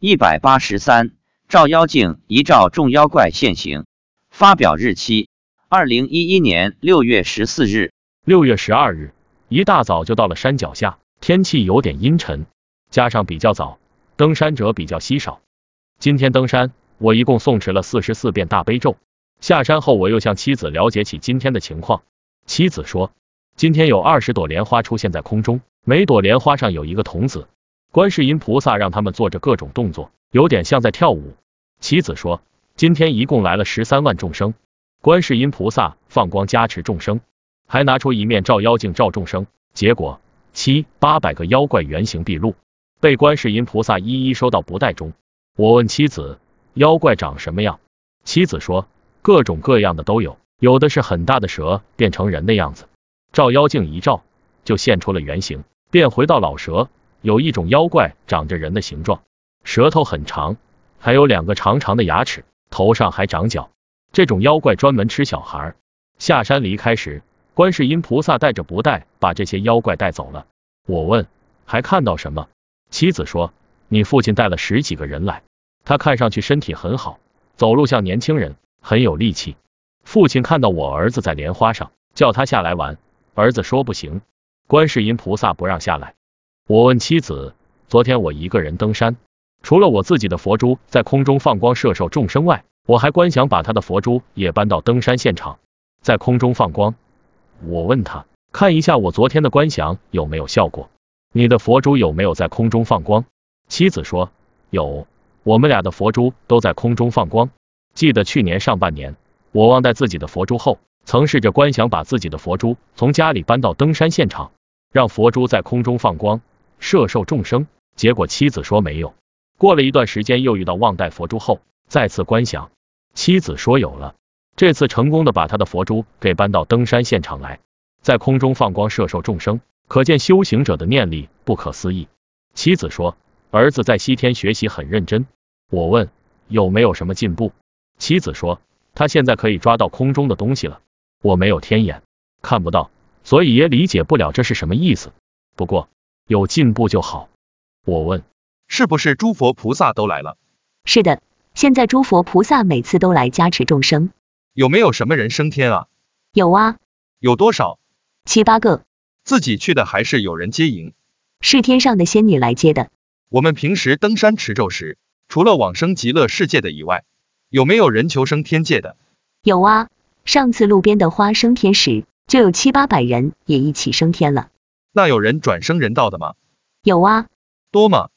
一百八十三，照妖镜一照众妖怪现形。发表日期：二零一一年六月十四日。六月十二日，一大早就到了山脚下，天气有点阴沉，加上比较早，登山者比较稀少。今天登山，我一共诵持了四十四遍大悲咒。下山后，我又向妻子了解起今天的情况。妻子说，今天有二十朵莲花出现在空中，每朵莲花上有一个童子。观世音菩萨让他们做着各种动作，有点像在跳舞。妻子说，今天一共来了十三万众生，观世音菩萨放光加持众生，还拿出一面照妖镜照众生，结果七八百个妖怪原形毕露，被观世音菩萨一一收到不袋中。我问妻子，妖怪长什么样？妻子说。各种各样的都有，有的是很大的蛇变成人的样子，照妖镜一照就现出了原形，变回到老蛇。有一种妖怪长着人的形状，舌头很长，还有两个长长的牙齿，头上还长角。这种妖怪专门吃小孩。下山离开时，观世音菩萨带着不带把这些妖怪带走了。我问还看到什么？妻子说你父亲带了十几个人来，他看上去身体很好，走路像年轻人。很有力气。父亲看到我儿子在莲花上，叫他下来玩。儿子说不行，观世音菩萨不让下来。我问妻子，昨天我一个人登山，除了我自己的佛珠在空中放光摄受众生外，我还观想把他的佛珠也搬到登山现场，在空中放光。我问他，看一下我昨天的观想有没有效果？你的佛珠有没有在空中放光？妻子说有，我们俩的佛珠都在空中放光。记得去年上半年，我忘带自己的佛珠后，曾试着观想把自己的佛珠从家里搬到登山现场，让佛珠在空中放光，摄受众生。结果妻子说没有。过了一段时间，又遇到忘带佛珠后，再次观想，妻子说有了。这次成功的把他的佛珠给搬到登山现场来，在空中放光摄受众生，可见修行者的念力不可思议。妻子说，儿子在西天学习很认真。我问有没有什么进步？妻子说，他现在可以抓到空中的东西了。我没有天眼，看不到，所以也理解不了这是什么意思。不过有进步就好。我问，是不是诸佛菩萨都来了？是的，现在诸佛菩萨每次都来加持众生。有没有什么人升天啊？有啊。有多少？七八个。自己去的还是有人接迎？是天上的仙女来接的。我们平时登山持咒时，除了往生极乐世界的以外。有没有人求生天界的？有啊，上次路边的花升天时，就有七八百人也一起升天了。那有人转生人道的吗？有啊。多吗？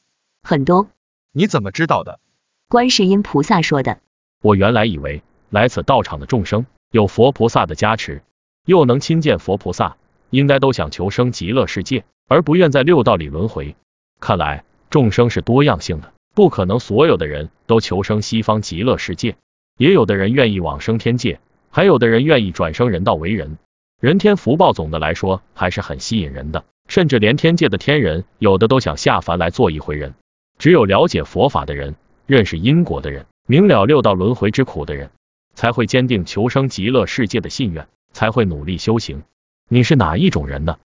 很多。你怎么知道的？观世音菩萨说的。我原来以为来此道场的众生有佛菩萨的加持，又能亲见佛菩萨，应该都想求生极乐世界，而不愿在六道里轮回。看来众生是多样性的。不可能所有的人都求生西方极乐世界，也有的人愿意往生天界，还有的人愿意转生人道为人。人天福报总的来说还是很吸引人的，甚至连天界的天人有的都想下凡来做一回人。只有了解佛法的人，认识因果的人，明了六道轮回之苦的人，才会坚定求生极乐世界的信愿，才会努力修行。你是哪一种人呢？